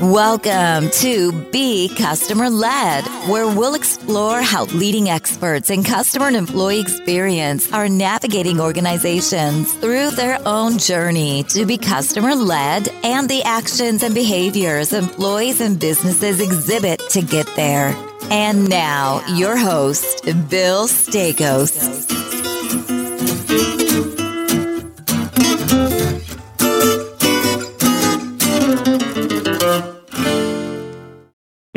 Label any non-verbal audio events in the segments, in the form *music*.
Welcome to Be Customer Led, where we'll explore how leading experts in customer and employee experience are navigating organizations through their own journey to be customer led and the actions and behaviors employees and businesses exhibit to get there. And now, your host, Bill Staikos.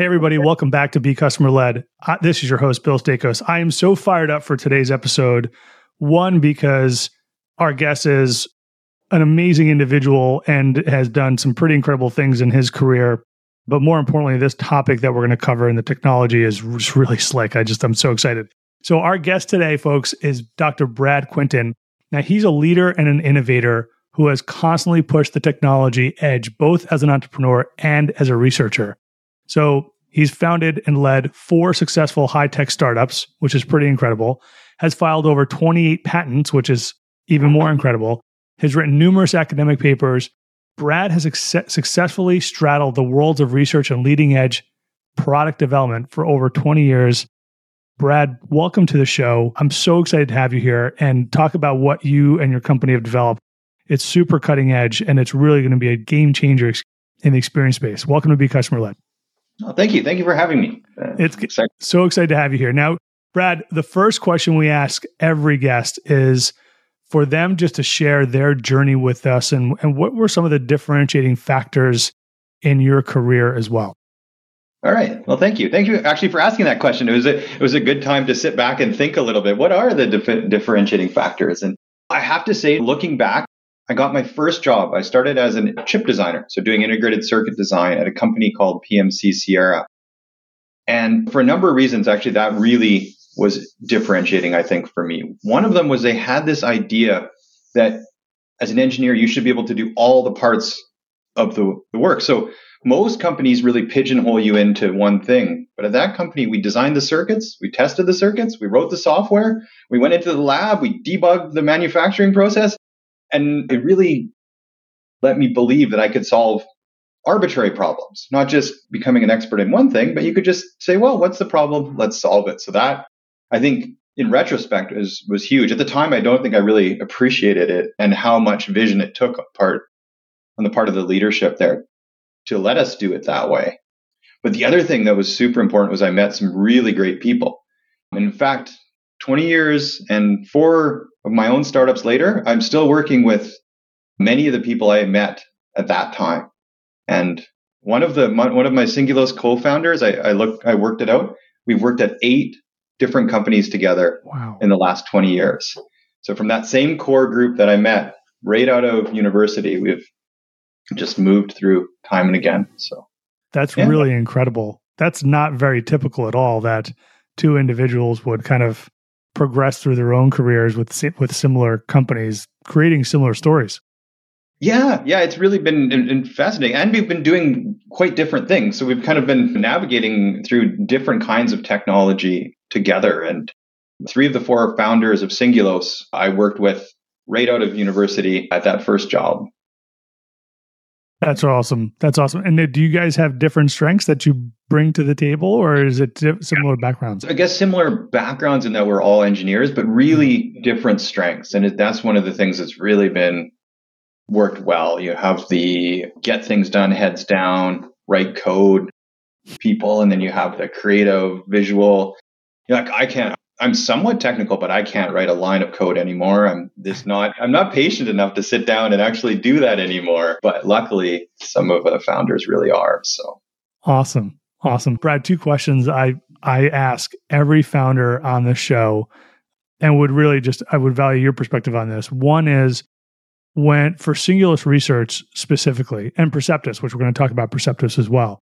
Hey, everybody, welcome back to Be Customer Led. Uh, this is your host, Bill Staikos. I am so fired up for today's episode. One, because our guest is an amazing individual and has done some pretty incredible things in his career. But more importantly, this topic that we're going to cover in the technology is really slick. I just, I'm so excited. So, our guest today, folks, is Dr. Brad Quinton. Now, he's a leader and an innovator who has constantly pushed the technology edge, both as an entrepreneur and as a researcher. So he's founded and led four successful high tech startups, which is pretty incredible, has filed over 28 patents, which is even more incredible, has written numerous academic papers. Brad has successfully straddled the worlds of research and leading edge product development for over 20 years. Brad, welcome to the show. I'm so excited to have you here and talk about what you and your company have developed. It's super cutting edge and it's really going to be a game changer in the experience space. Welcome to Be Customer Led. Oh, thank you. Thank you for having me. Uh, it's exciting. so excited to have you here. Now, Brad, the first question we ask every guest is for them just to share their journey with us and, and what were some of the differentiating factors in your career as well. All right. Well, thank you. Thank you actually for asking that question. It was a it was a good time to sit back and think a little bit. What are the dif- differentiating factors? And I have to say, looking back, I got my first job. I started as a chip designer, so doing integrated circuit design at a company called PMC Sierra. And for a number of reasons, actually, that really was differentiating, I think, for me. One of them was they had this idea that as an engineer, you should be able to do all the parts of the, the work. So most companies really pigeonhole you into one thing. But at that company, we designed the circuits, we tested the circuits, we wrote the software, we went into the lab, we debugged the manufacturing process, and it really let me believe that I could solve arbitrary problems, not just becoming an expert in one thing, but you could just say, well, what's the problem? Let's solve it. So that I think in retrospect was was huge. At the time I don't think I really appreciated it and how much vision it took part on the part of the leadership there to let us do it that way. But the other thing that was super important was I met some really great people. In fact, 20 years and four of my own startups later, I'm still working with many of the people I met at that time. And one of the one of my Singulos co-founders, I, I looked, I worked it out. We've worked at eight different companies together wow. in the last 20 years. So from that same core group that I met right out of university, we've just moved through time and again. So that's yeah. really incredible. That's not very typical at all that two individuals would kind of progress through their own careers with with similar companies, creating similar stories. Yeah, yeah, it's really been fascinating, and we've been doing quite different things. So we've kind of been navigating through different kinds of technology together. And three of the four founders of Singulos, I worked with right out of university at that first job. That's awesome. That's awesome. And do you guys have different strengths that you bring to the table, or is it similar backgrounds? I guess similar backgrounds in that we're all engineers, but really different strengths. And that's one of the things that's really been worked well. You have the get things done, heads down, write code people, and then you have the creative, visual. You're like, I can't, I'm somewhat technical, but I can't write a line of code anymore. I'm just not, I'm not patient enough to sit down and actually do that anymore. But luckily, some of the founders really are. So awesome. Awesome. Brad, two questions I, I ask every founder on the show and would really just, I would value your perspective on this. One is when for Singulos research specifically and Perceptus, which we're going to talk about Perceptus as well.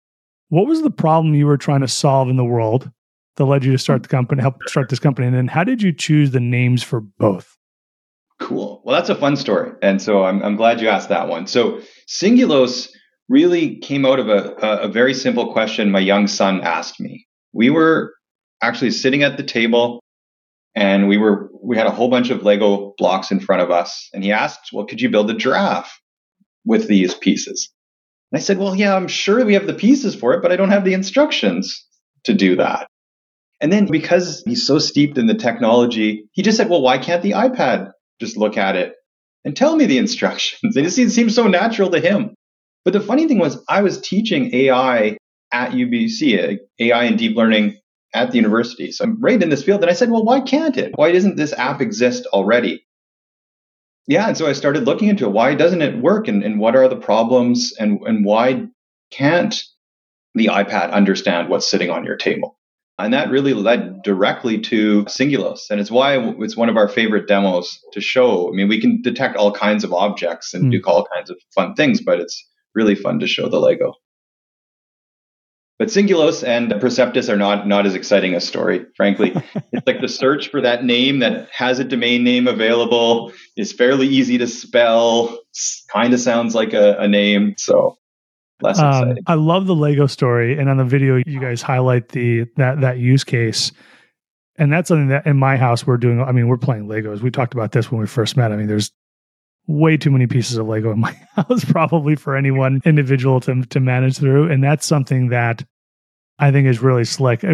What was the problem you were trying to solve in the world? That led you to start the company, help start this company? And then how did you choose the names for both? Cool. Well, that's a fun story. And so I'm, I'm glad you asked that one. So Singulos really came out of a, a very simple question my young son asked me. We were actually sitting at the table and we were we had a whole bunch of lego blocks in front of us and he asked well could you build a giraffe with these pieces And I said, Well, yeah, I'm sure we have the pieces for it, but I don't have the instructions to do that. And then because he's so steeped in the technology, he just said, Well, why can't the iPad just look at it and tell me the *laughs* instructions? It just seems so natural to him. But the funny thing was, I was teaching AI at UBC, AI and deep learning at the university. So I'm right in this field. And I said, well, why can't it? Why doesn't this app exist already? Yeah. And so I started looking into it. Why doesn't it work? And, and what are the problems? And, and why can't the iPad understand what's sitting on your table? And that really led directly to Singulos. And it's why it's one of our favorite demos to show. I mean, we can detect all kinds of objects and mm. do all kinds of fun things, but it's really fun to show the Lego. But Singulos and Perceptus are not not as exciting a story, frankly. *laughs* it's like the search for that name that has a domain name available is fairly easy to spell. Kind of sounds like a, a name, so less um, exciting. I love the Lego story, and on the video, you guys highlight the that that use case. And that's something that in my house we're doing. I mean, we're playing Legos. We talked about this when we first met. I mean, there's way too many pieces of Lego in my *laughs* house, probably for any one individual to, to manage through. And that's something that I think is really slick.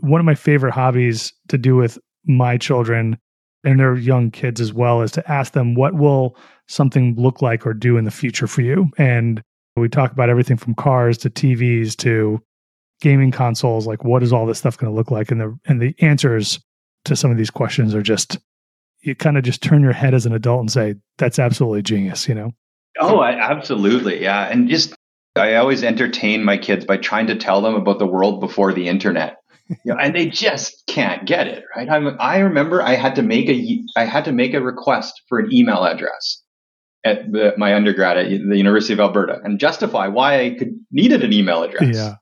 One of my favorite hobbies to do with my children and their young kids as well is to ask them, what will something look like or do in the future for you? And we talk about everything from cars to TVs to gaming consoles. Like, what is all this stuff going to look like? And the, and the answers to some of these questions are just you kind of just turn your head as an adult and say, that's absolutely genius, you know? Oh, I, absolutely. Yeah. And just, I always entertain my kids by trying to tell them about the world before the internet. you know, and they just can't get it, right? I'm, I remember I had to make a, I had to make a request for an email address at the, my undergrad at the University of Alberta and justify why I could needed an email address. Yeah.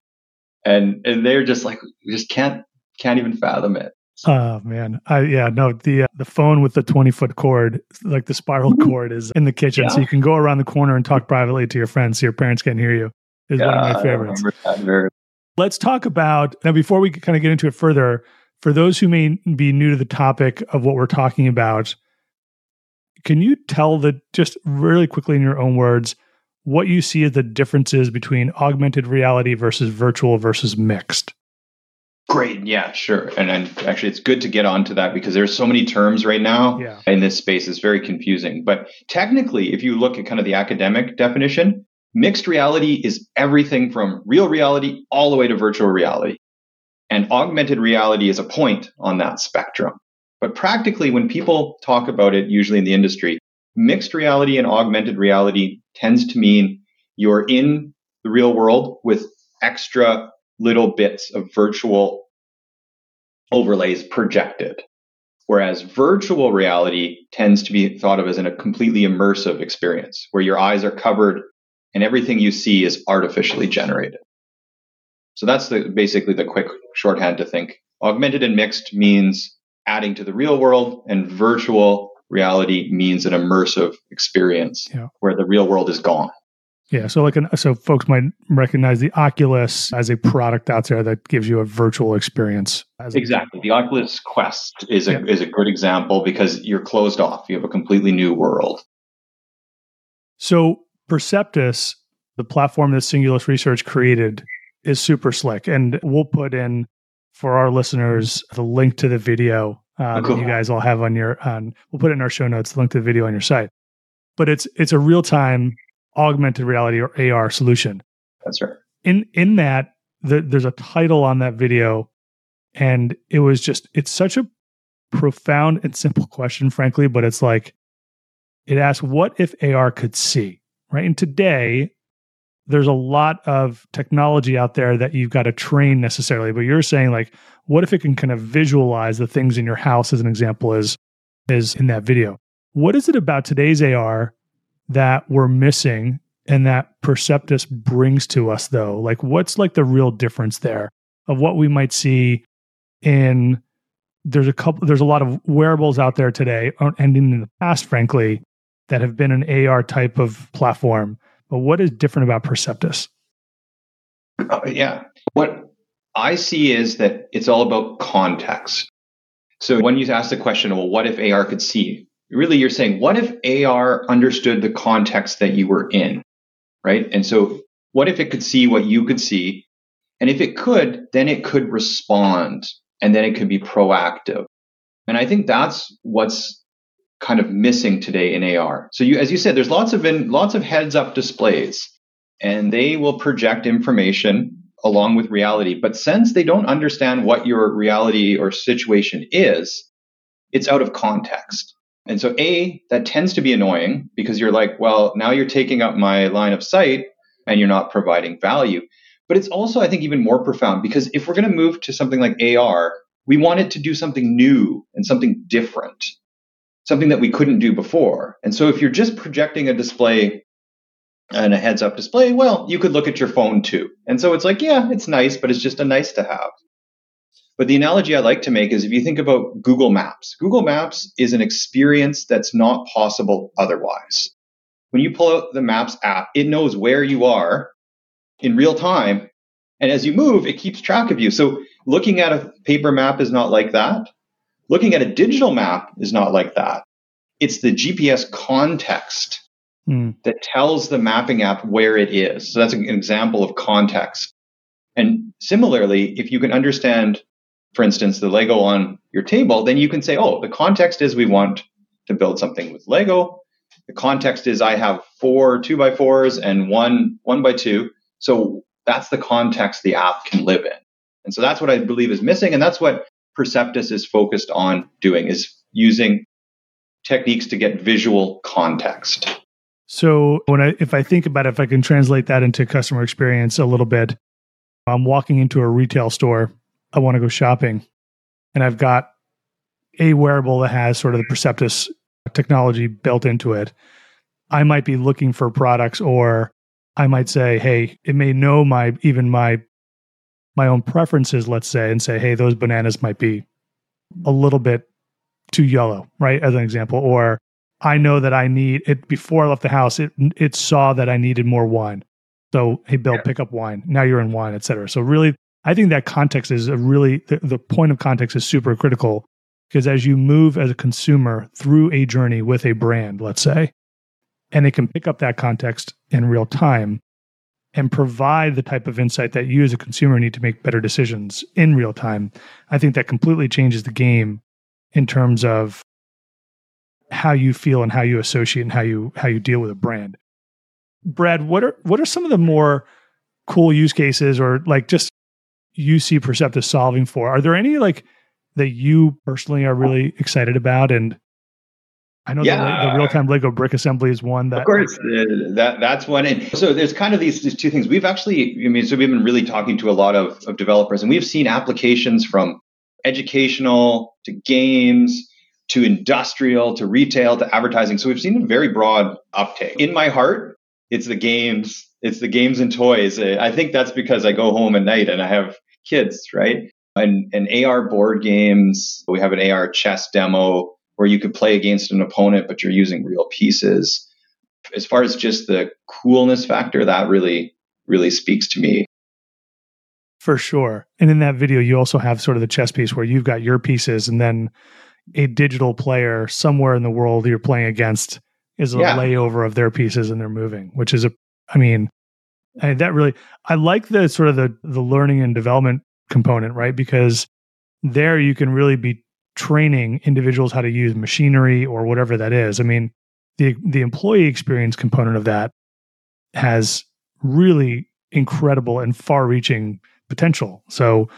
And, and they're just like, just can't, can't even fathom it. Oh man, I yeah no the uh, the phone with the twenty foot cord, like the spiral *laughs* cord, is in the kitchen, yeah. so you can go around the corner and talk privately to your friends, so your parents can't hear you. Is yeah, one of my favorites. Let's talk about now before we kind of get into it further. For those who may be new to the topic of what we're talking about, can you tell the just really quickly in your own words what you see as the differences between augmented reality versus virtual versus mixed? Great. Yeah, sure. And, and actually, it's good to get onto that because there's so many terms right now yeah. in this space. It's very confusing. But technically, if you look at kind of the academic definition, mixed reality is everything from real reality all the way to virtual reality. And augmented reality is a point on that spectrum. But practically, when people talk about it, usually in the industry, mixed reality and augmented reality tends to mean you're in the real world with extra little bits of virtual overlays projected. Whereas virtual reality tends to be thought of as in a completely immersive experience where your eyes are covered and everything you see is artificially generated. So that's the, basically the quick shorthand to think. Augmented and mixed means adding to the real world, and virtual reality means an immersive experience yeah. where the real world is gone. Yeah, so like an, so folks might recognize the Oculus as a product out there that gives you a virtual experience. exactly, the Oculus Quest is a yeah. is a good example because you're closed off. You have a completely new world. So Perceptus, the platform that Singulos Research created, is super slick, and we'll put in for our listeners the link to the video uh, oh, cool. that you guys all have on your on. We'll put it in our show notes. The link to the video on your site, but it's it's a real time augmented reality or AR solution. That's right. In in that, the, there's a title on that video, and it was just it's such a profound and simple question, frankly, but it's like it asks, "What if AR could see?" Right, and today there's a lot of technology out there that you've got to train necessarily, but you're saying like, what if it can kind of visualize the things in your house, as an example, is is in that video. What is it about today's AR that we're missing and that Perceptus brings to us though? Like what's like the real difference there of what we might see in there's a couple there's a lot of wearables out there today uh, and in the past frankly that have been an AR type of platform. But what is different about Perceptus? Uh, yeah. What I see is that it's all about context. So when you ask the question, well, what if AR could see? really you're saying, what if AR understood the context that you were in? Right. And so What if it could see what you could see? And if it could, then it could respond and then it could be proactive. And I think that's what's kind of missing today in AR. So you, as you said, there's lots of in, lots of heads up displays and they will project information along with reality. But since they don't understand what your reality or situation is, it's out of context. And so A, that tends to be annoying because you're like, well, now you're taking up my line of sight and you're not providing value. But it's also, I think, even more profound because if we're going to move to something like AR, we want it to do something new and something different, something that we couldn't do before. And so if you're just projecting a display and a heads up display, well, you could look at your phone too. And so it's like, yeah, it's nice, but it's just a nice to have. But the analogy I like to make is if you think about Google Maps, Google Maps is an experience that's not possible otherwise. When you pull out the Maps app, it knows where you are in real time. And as you move, it keeps track of you. So looking at a paper map is not like that. Looking at a digital map is not like that. It's the GPS context mm. that tells the mapping app where it is. So that's an example of context. And similarly, if you can understand, for instance, the Lego on your table, then you can say, oh, the context is we want to build something with Lego. The context is I have four two by fours and one one by two. So that's the context the app can live in. And so that's what I believe is missing. And that's what Perceptus is focused on doing is using techniques to get visual context. So when I if I think about it, if I can translate that into customer experience a little bit, I'm walking into a retail store. I want to go shopping, and I've got a wearable that has sort of the Perceptus technology built into it. I might be looking for products or I might say, hey, it may know my even my my own preferences, let's say, and say, hey, those bananas might be a little bit too yellow, right? As an example. Or I know that I need it before I left the house, it it saw that I needed more wine. So, hey, Bill, yeah. pick up wine. Now you're in wine, et cetera. So really, I think that context is a really the, the point of context is super critical because as you move as a consumer through a journey with a brand, let's say, and it can pick up that context in real time and provide the type of insight that you as a consumer need to make better decisions in real time, I think that completely changes the game in terms of how you feel and how you associate and how you how you deal with a brand. Brad, what are what are some of the more cool use cases or like just you see Perceptus solving for? Are there any like that you personally are really excited about and I know yeah. the, the real time Lego brick assembly is one that. Of course, uh, that that's one. And so there's kind of these, these two things. We've actually, I mean, so we've been really talking to a lot of, of developers, and we've seen applications from educational to games to industrial to retail to advertising. So we've seen a very broad uptake. In my heart, it's the games, it's the games and toys. I think that's because I go home at night and I have kids, right? And, and AR board games. We have an AR chess demo where you could play against an opponent, but you're using real pieces. As far as just the coolness factor, that really, really speaks to me. For sure. And in that video, you also have sort of the chess piece where you've got your pieces and then a digital player somewhere in the world you're playing against is a yeah. layover of their pieces and they're moving, which is a, I mean, I, that really, I like the sort of the, the learning and development component, right? Because there you can really be training individuals how to use machinery or whatever that is. I mean, the the employee experience component of that has really incredible and far-reaching potential. So,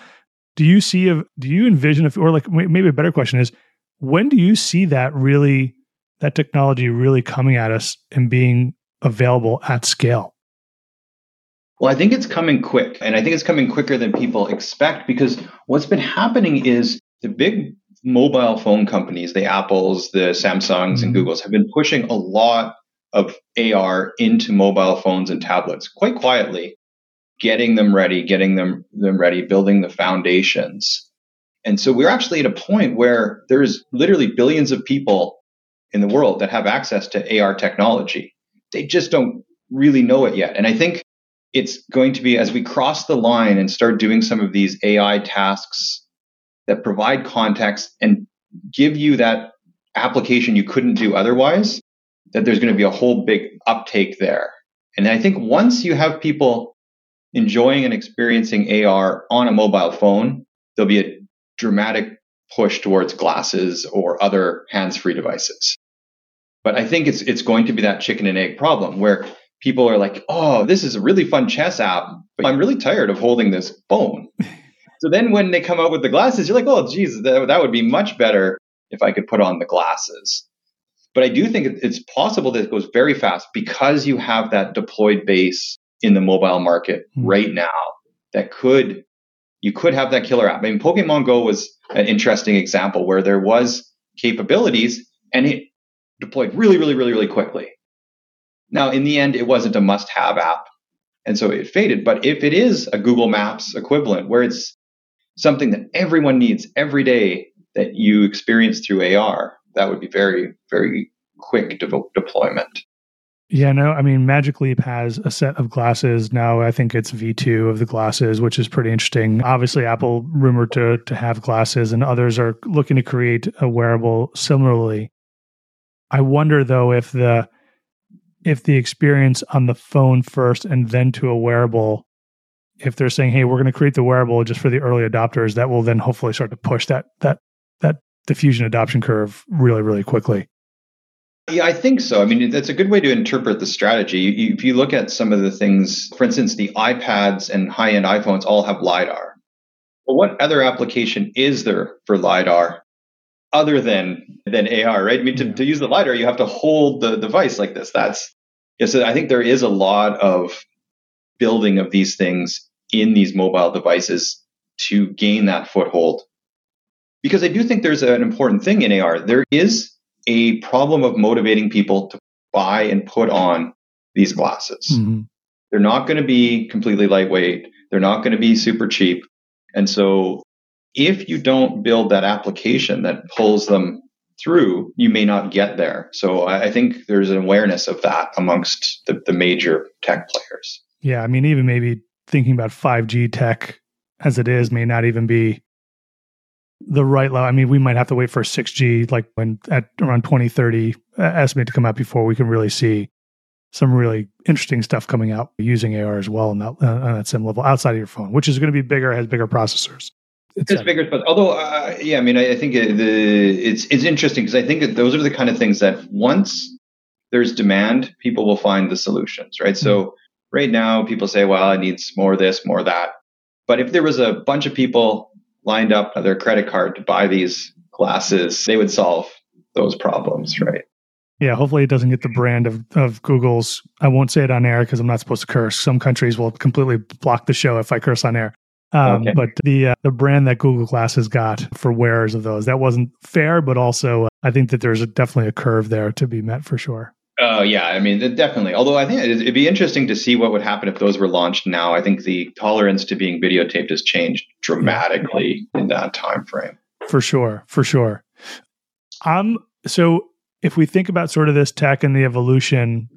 do you see a do you envision if or like maybe a better question is when do you see that really that technology really coming at us and being available at scale? Well, I think it's coming quick, and I think it's coming quicker than people expect because what's been happening is the big mobile phone companies, the Apples, the Samsungs, and mm-hmm. Googles, have been pushing a lot of AR into mobile phones and tablets quite quietly, getting them ready, getting them, them ready, building the foundations. And so we're actually at a point where there's literally billions of people in the world that have access to AR technology. They just don't really know it yet. And I think it's going to be as we cross the line and start doing some of these AI tasks that provide context and give you that application you couldn't do otherwise, that there's going to be a whole big uptake there. And I think once you have people enjoying and experiencing AR on a mobile phone, there'll be a dramatic push towards glasses or other hands-free devices. But I think it's it's going to be that chicken and egg problem where people are like, "Oh, this is a really fun chess app, but I'm really tired of holding this phone." *laughs* so then when they come out with the glasses, you're like, "Oh, geez, that, that would be much better if I could put on the glasses." But I do think it's possible that it goes very fast because you have that deployed base in the mobile market mm. right now that could you could have that killer app. I mean, Pokemon Go was an interesting example where there was capabilities and it deployed really, really, really, really quickly. Now, in the end, it wasn't a must-have app, and so it faded. But if it is a Google Maps equivalent, where it's something that everyone needs every day that you experience through AR, that would be very, very quick de- deployment. Yeah, no, I mean, Magic Leap has a set of glasses now. I think it's V2 of the glasses, which is pretty interesting. Obviously, Apple rumored to to have glasses, and others are looking to create a wearable similarly. I wonder though if the if the experience on the phone first and then to a wearable, if they're saying, "Hey, we're going to create the wearable just for the early adopters," that will then hopefully start to push that that that diffusion adoption curve really, really quickly. Yeah, I think so. I mean, that's a good way to interpret the strategy. If you look at some of the things, for instance, the iPads and high end iPhones all have LiDAR. Well, what other application is there for LiDAR other than than AR, right? I mean, to, to use the LiDAR, you have to hold the device like this. That's, yeah, so I think there is a lot of building of these things in these mobile devices to gain that foothold. Because I do think there's an important thing in AR. There is a problem of motivating people to buy and put on these glasses. Mm-hmm. They're not going to be completely lightweight. They're not going to be super cheap. And so if you don't build that application that pulls them through, you may not get there. So I think there's an awareness of that amongst the, the major tech players. Yeah. I mean, even maybe thinking about 5G tech as it is may not even be the right level. I mean, we might have to wait for 6G, like when at around 2030, uh, estimate to come out before we can really see some really interesting stuff coming out using AR as well on that, uh, on that same level outside of your phone, which is going to be bigger, has bigger processors. It's, it's bigger, but although, uh, yeah, I mean, I, I think it, the it's it's interesting because I think that those are the kind of things that once there's demand, people will find the solutions, right? Mm-hmm. So right now, people say, well, it needs more this, more that. But if there was a bunch of people lined up with their credit card to buy these glasses, they would solve those problems, right? Yeah, hopefully it doesn't get the brand of, of Google's. I won't say it on air because I'm not supposed to curse. Some countries will completely block the show if I curse on air. Um, okay. But the uh, the brand that Google Glasses got for wearers of those that wasn't fair, but also uh, I think that there's a, definitely a curve there to be met for sure. Oh uh, yeah, I mean definitely. Although I think it'd be interesting to see what would happen if those were launched now. I think the tolerance to being videotaped has changed dramatically in that time frame. For sure, for sure. Um, so if we think about sort of this tech and the evolution,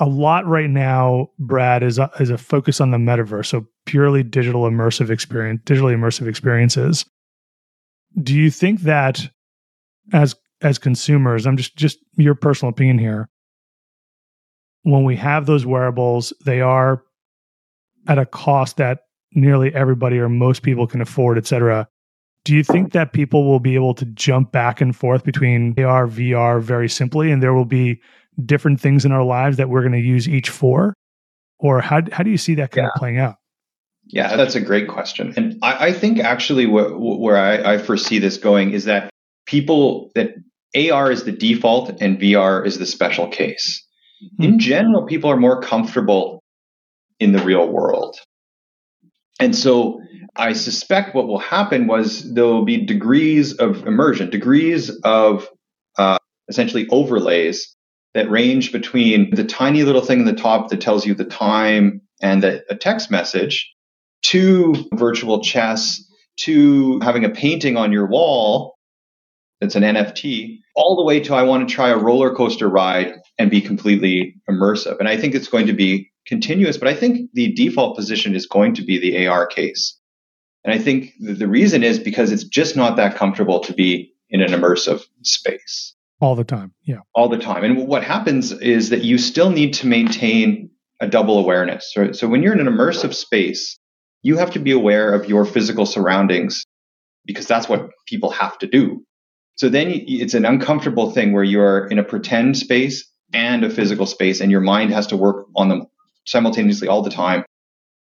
a lot right now, Brad, is a, is a focus on the metaverse, so purely digital immersive experience, digitally immersive experiences. Do you think that as as consumers, I'm just just your personal opinion here. When we have those wearables, they are at a cost that nearly everybody or most people can afford, et cetera. Do you think that people will be able to jump back and forth between AR, VR very simply, and there will be different things in our lives that we're going to use each for? Or how, how do you see that kind yeah. of playing out? Yeah, that's a great question. And I, I think actually what, where I, I foresee this going is that people that AR is the default and VR is the special case. Mm-hmm. In general, people are more comfortable in the real world. And so I suspect what will happen was there will be degrees of immersion, degrees of uh, essentially overlays that range between the tiny little thing in the top that tells you the time and the, a text message to virtual chess to having a painting on your wall that's an NFT, all the way to I want to try a roller coaster ride and be completely immersive. And I think it's going to be continuous, but I think the default position is going to be the AR case. And I think the reason is because it's just not that comfortable to be in an immersive space. All the time. Yeah. All the time. And what happens is that you still need to maintain a double awareness. So, so when you're in an immersive space, you have to be aware of your physical surroundings because that's what people have to do. So then it's an uncomfortable thing where you're in a pretend space and a physical space, and your mind has to work on them simultaneously all the time.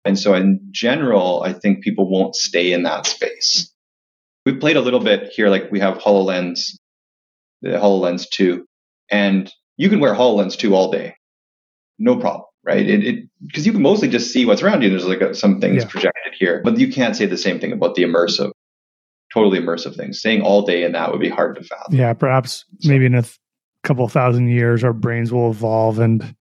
And so, in general, I think people won't stay in that space. We've played a little bit here, like we have HoloLens, the HoloLens 2, and you can wear HoloLens 2 all day. No problem, right? It because you can mostly just see what's around you. There's like a, some things yeah. projected here, but you can't say the same thing about the immersive, totally immersive things. Staying all day in that would be hard to fathom. Yeah, perhaps so. maybe in a th- couple thousand years, our brains will evolve and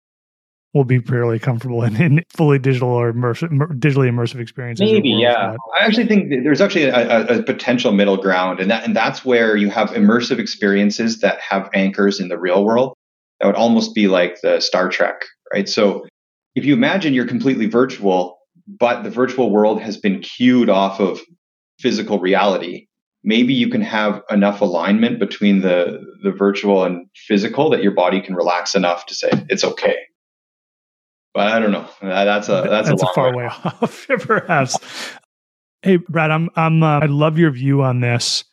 we'll be fairly comfortable in, in fully digital or immersive, digitally immersive experiences. Maybe, yeah. I actually think there's actually a, a, potential middle ground, and that and that's where you have immersive experiences that have anchors in the real world. That would almost be like the Star Trek, right? So if you imagine you're completely virtual, but the virtual world has been cued off of physical reality, maybe you can have enough alignment between the the virtual and physical that your body can relax enough to say it's okay but I don't know. That's a that's, that's a, a far way *laughs* off, perhaps. hey, Brad, I'm I'm uh, I love your view on this.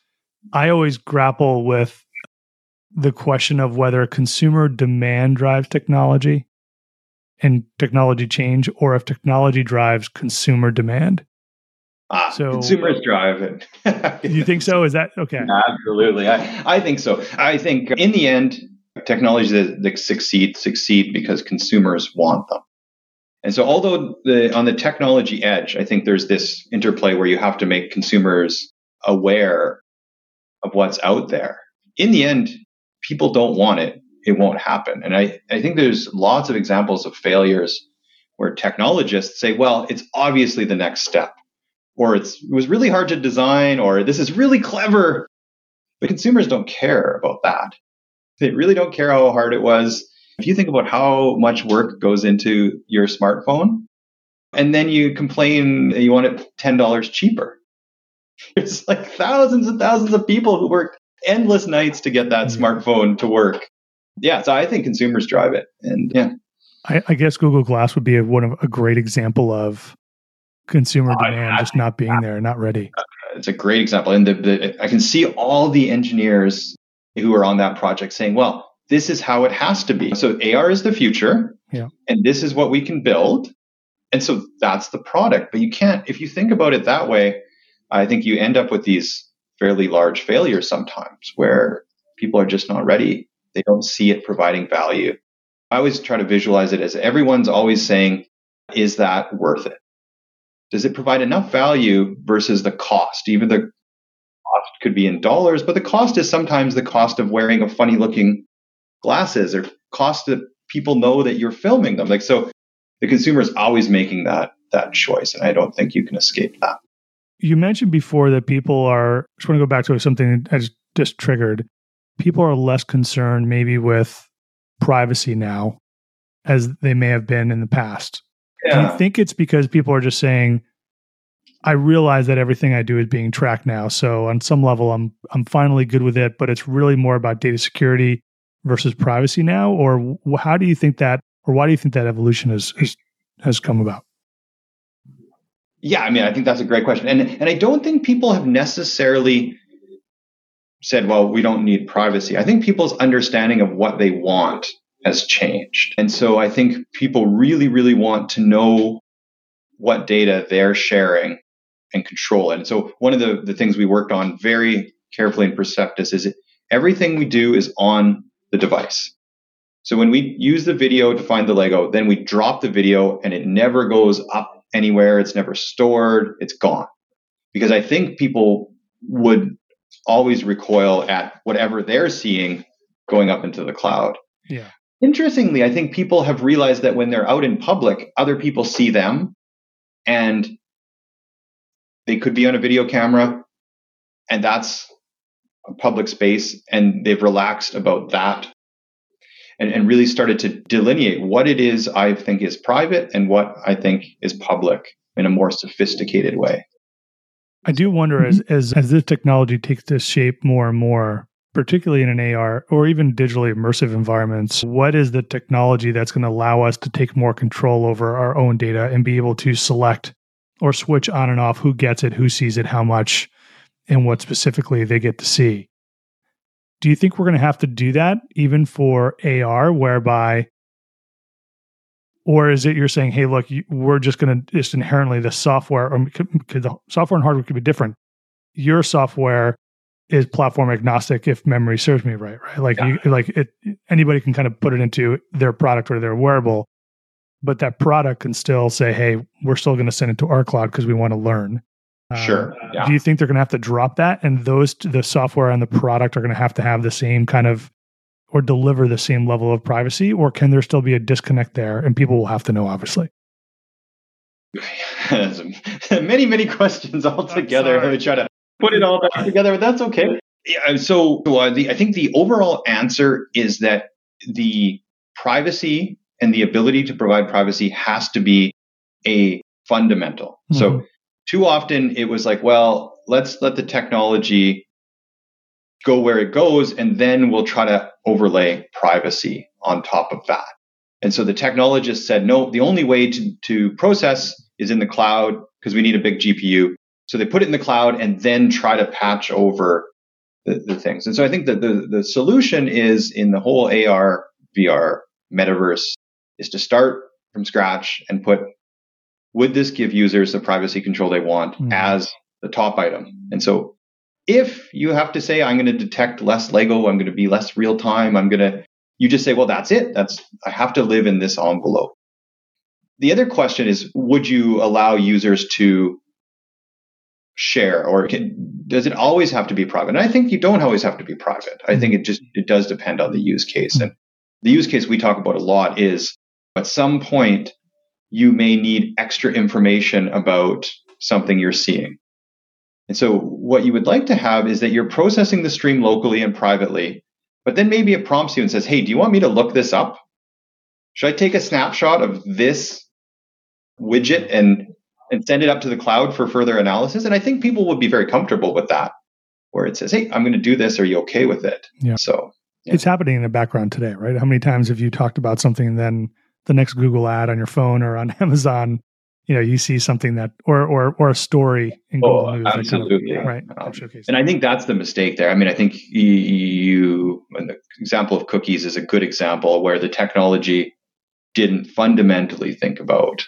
I always grapple with the question of whether consumer demand drives technology and technology change, or if technology drives consumer demand. Ah, so consumers drive it. *laughs* you think so? Is that okay? *laughs* Absolutely. I, I think so. I think in the end, technologies that, that succeed succeed because consumers want them. And so, although the, on the technology edge, I think there's this interplay where you have to make consumers aware of what's out there. In the end, people don't want it. It won't happen. And I, I think there's lots of examples of failures where technologists say, well, it's obviously the next step, or it's, it was really hard to design, or this is really clever. But consumers don't care about that. They really don't care how hard it was if you think about how much work goes into your smartphone, and then you complain you want it $10 cheaper, *laughs* there's like thousands and thousands of people who work endless nights to get that mm-hmm. smartphone to work. Yeah, so I think consumers drive it. And yeah. I, I guess Google Glass would be a, one of a great example of consumer demand just not being there, not ready. Uh, it's a great example. And the, the, I can see all the engineers who are on that project saying, well, this is how it has to be. So AR is the future. Yeah. And this is what we can build. And so that's the product. But you can't, if you think about it that way, I think you end up with these fairly large failures sometimes where people are just not ready. They don't see it providing value. I always try to visualize it as everyone's always saying, is that worth it? Does it provide enough value versus the cost? Even the cost could be in dollars, but the cost is sometimes the cost of wearing a funny looking glasses or cost that people know that you're filming them. Like so the consumer is always making that that choice. And I don't think you can escape that. You mentioned before that people are I just want to go back to something that just, just triggered. People are less concerned maybe with privacy now as they may have been in the past. Yeah. Do you think it's because people are just saying, I realize that everything I do is being tracked now. So on some level I'm I'm finally good with it, but it's really more about data security versus privacy now, or how do you think that, or why do you think that evolution has has, has come about? Yeah, I mean, I think that's a great question, and and I don't think people have necessarily said, well, we don't need privacy. I think people's understanding of what they want has changed, and so I think people really, really want to know what data they're sharing and control it. And so one of the, the things we worked on very carefully in Perceptus is everything we do is on the device. So when we use the video to find the Lego, then we drop the video and it never goes up anywhere. It's never stored. It's gone. Because I think people would always recoil at whatever they're seeing going up into the cloud. Yeah. Interestingly, I think people have realized that when they're out in public, other people see them and they could be on a video camera and that's a public space and they've relaxed about that and, and really started to delineate what it is I think is private and what I think is public in a more sophisticated way. I do wonder as, mm-hmm. as as this technology takes this shape more and more, particularly in an AR or even digitally immersive environments, what is the technology that's going to allow us to take more control over our own data and be able to select or switch on and off who gets it, who sees it, how much, and what specifically they get to see? Do you think we're going to have to do that even for AR, whereby, or is it you're saying, hey, look, we're just going to just inherently the software, or because the software and hardware could be different. Your software is platform agnostic if memory serves me right right? Like yeah. you like it anybody can kind of put it into their product or their wearable but that product can still say hey we're still going to send it to our cloud because we want to learn sure uh, yeah. do you think they're going to have to drop that? And those the software and the product are going to have to have the same kind of or deliver the same level of privacy or can there still be a disconnect there and people will have to know obviously? *laughs* *laughs* Many many questions all together let me try to put it all back together. but That's okay. Yeah, so uh, the, I think the overall answer is that the privacy and the ability to provide privacy has to be a fundamental. Mm-hmm. So too often it was like, well, let's let the technology go where it goes, and then we'll try to overlay privacy on top of that. And so the technologists said, no, the only way to, to process is in the cloud because we need a big GPU. So they put it in the cloud and then try to patch over the, the things. And so I think that the, the solution is in the whole AR, VR metaverse is to start from scratch and put, would this give users the privacy control they want mm. as the top item? And so if you have to say, I'm going to detect less Lego, I'm going to be less real time, I'm going to, you just say, well, that's it. That's, I have to live in this envelope. The other question is, would you allow users to share or can, does it always have to be private? And I think you don't always have to be private. I think mm-hmm. it just it does depend on the use case. Mm-hmm. And the use case we talk about a lot is at some point you may need extra information about something you're seeing. And so what you would like to have is that you're processing the stream locally and privately, but then maybe it prompts you and says, "Hey, do you want me to look this up? Should I take a snapshot of this widget and and send it up to the cloud for further analysis. And I think people would be very comfortable with that, where it says, "Hey, I'm going to do this. Are you okay with it?" Yeah. So yeah. it's happening in the background today, right? How many times have you talked about something and then the next Google ad on your phone or on *laughs* Amazon, you know, you see something that or or or a story in Google oh, News, absolutely, kind of, right? Um, and I think that's the mistake there. I mean, I think you, and the example of cookies is a good example where the technology didn't fundamentally think about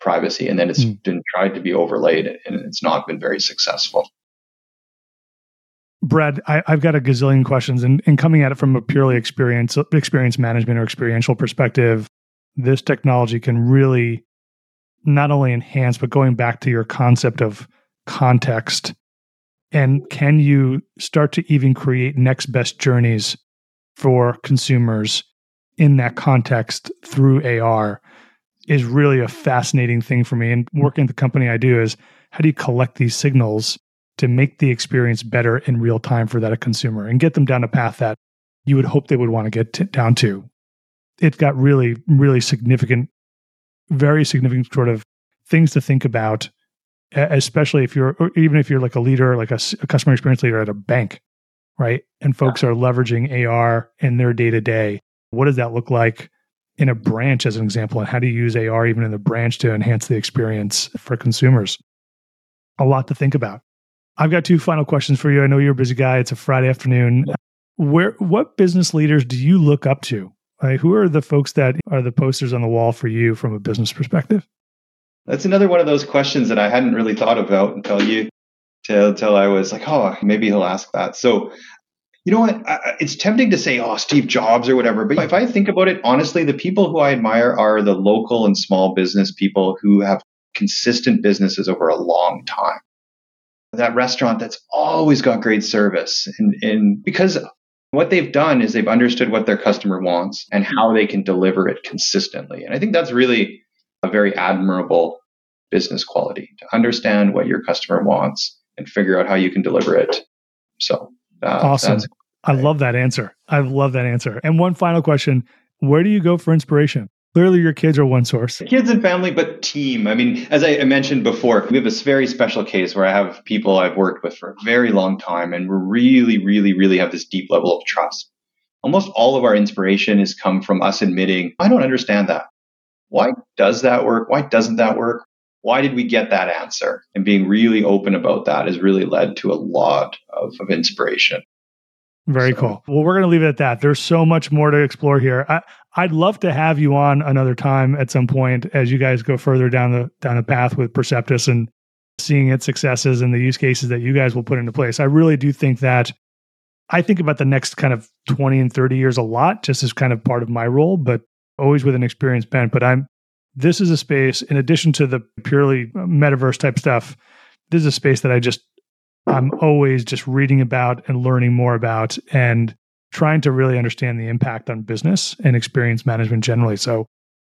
privacy, and then it's mm. been tried to be overlaid, and it's not been very successful. Brad, I, have got a gazillion questions, and, and coming at it from a purely experience experience management or experiential perspective, this technology can really not only enhance, but going back to your concept of context, and can you start to even create next best journeys for consumers in that context through AR? Is really a fascinating thing for me. And working at the company I do is how do you collect these signals to make the experience better in real time for that consumer and get them down a path that you would hope they would want to get t- down to. It's got really, really significant, very significant sort of things to think about, especially if you're, even if you're like a leader, like a, a customer experience leader at a bank, right? And folks yeah. are leveraging AR in their day to day. What does that look like? In a branch as an example and how do you use AR even in the branch to enhance the experience for consumers? A lot to think about. I've got two final questions for you. I know you're a busy guy. It's a Friday afternoon. Where what business leaders do you look up to? Like, who are the folks that are the posters on the wall for you from a business perspective? That's another one of those questions that I hadn't really thought about until you till until I was like, oh, maybe he'll ask that. So you know what? It's tempting to say, oh, Steve Jobs or whatever. But if I think about it, honestly, the people who I admire are the local and small business people who have consistent businesses over a long time. That restaurant that's always got great service. And, and because what they've done is they've understood what their customer wants and how they can deliver it consistently. And I think that's really a very admirable business quality to understand what your customer wants and figure out how you can deliver it. So uh, awesome. I love that answer. I love that answer. And one final question Where do you go for inspiration? Clearly, your kids are one source. Kids and family, but team. I mean, as I mentioned before, we have this very special case where I have people I've worked with for a very long time, and we really, really, really have this deep level of trust. Almost all of our inspiration has come from us admitting, I don't understand that. Why does that work? Why doesn't that work? Why did we get that answer? And being really open about that has really led to a lot of, of inspiration. Very so. cool. Well, we're going to leave it at that. There's so much more to explore here. I, I'd love to have you on another time at some point as you guys go further down the down the path with Perceptus and seeing its successes and the use cases that you guys will put into place. I really do think that I think about the next kind of 20 and 30 years a lot, just as kind of part of my role, but always with an experienced bent. But I'm this is a space, in addition to the purely metaverse type stuff, this is a space that I just I'm always just reading about and learning more about and trying to really understand the impact on business and experience management generally. So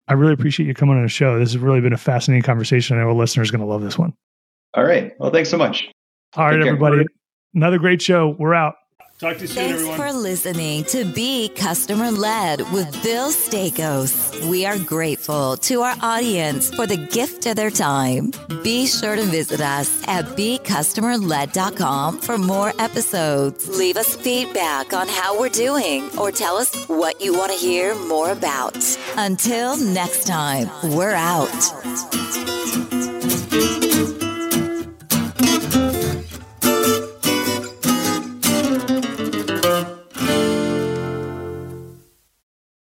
I really appreciate you coming on the show. This has really been a fascinating conversation. I know a listener is going to love this one. All right. Well, thanks so much. All right, everybody. Another great show. We're out. Talk to you soon, Thanks everyone. for listening to Be Customer Led with Bill Staikos. We are grateful to our audience for the gift of their time. Be sure to visit us at becustomerled.com for more episodes. Leave us feedback on how we're doing or tell us what you want to hear more about. Until next time, we're out.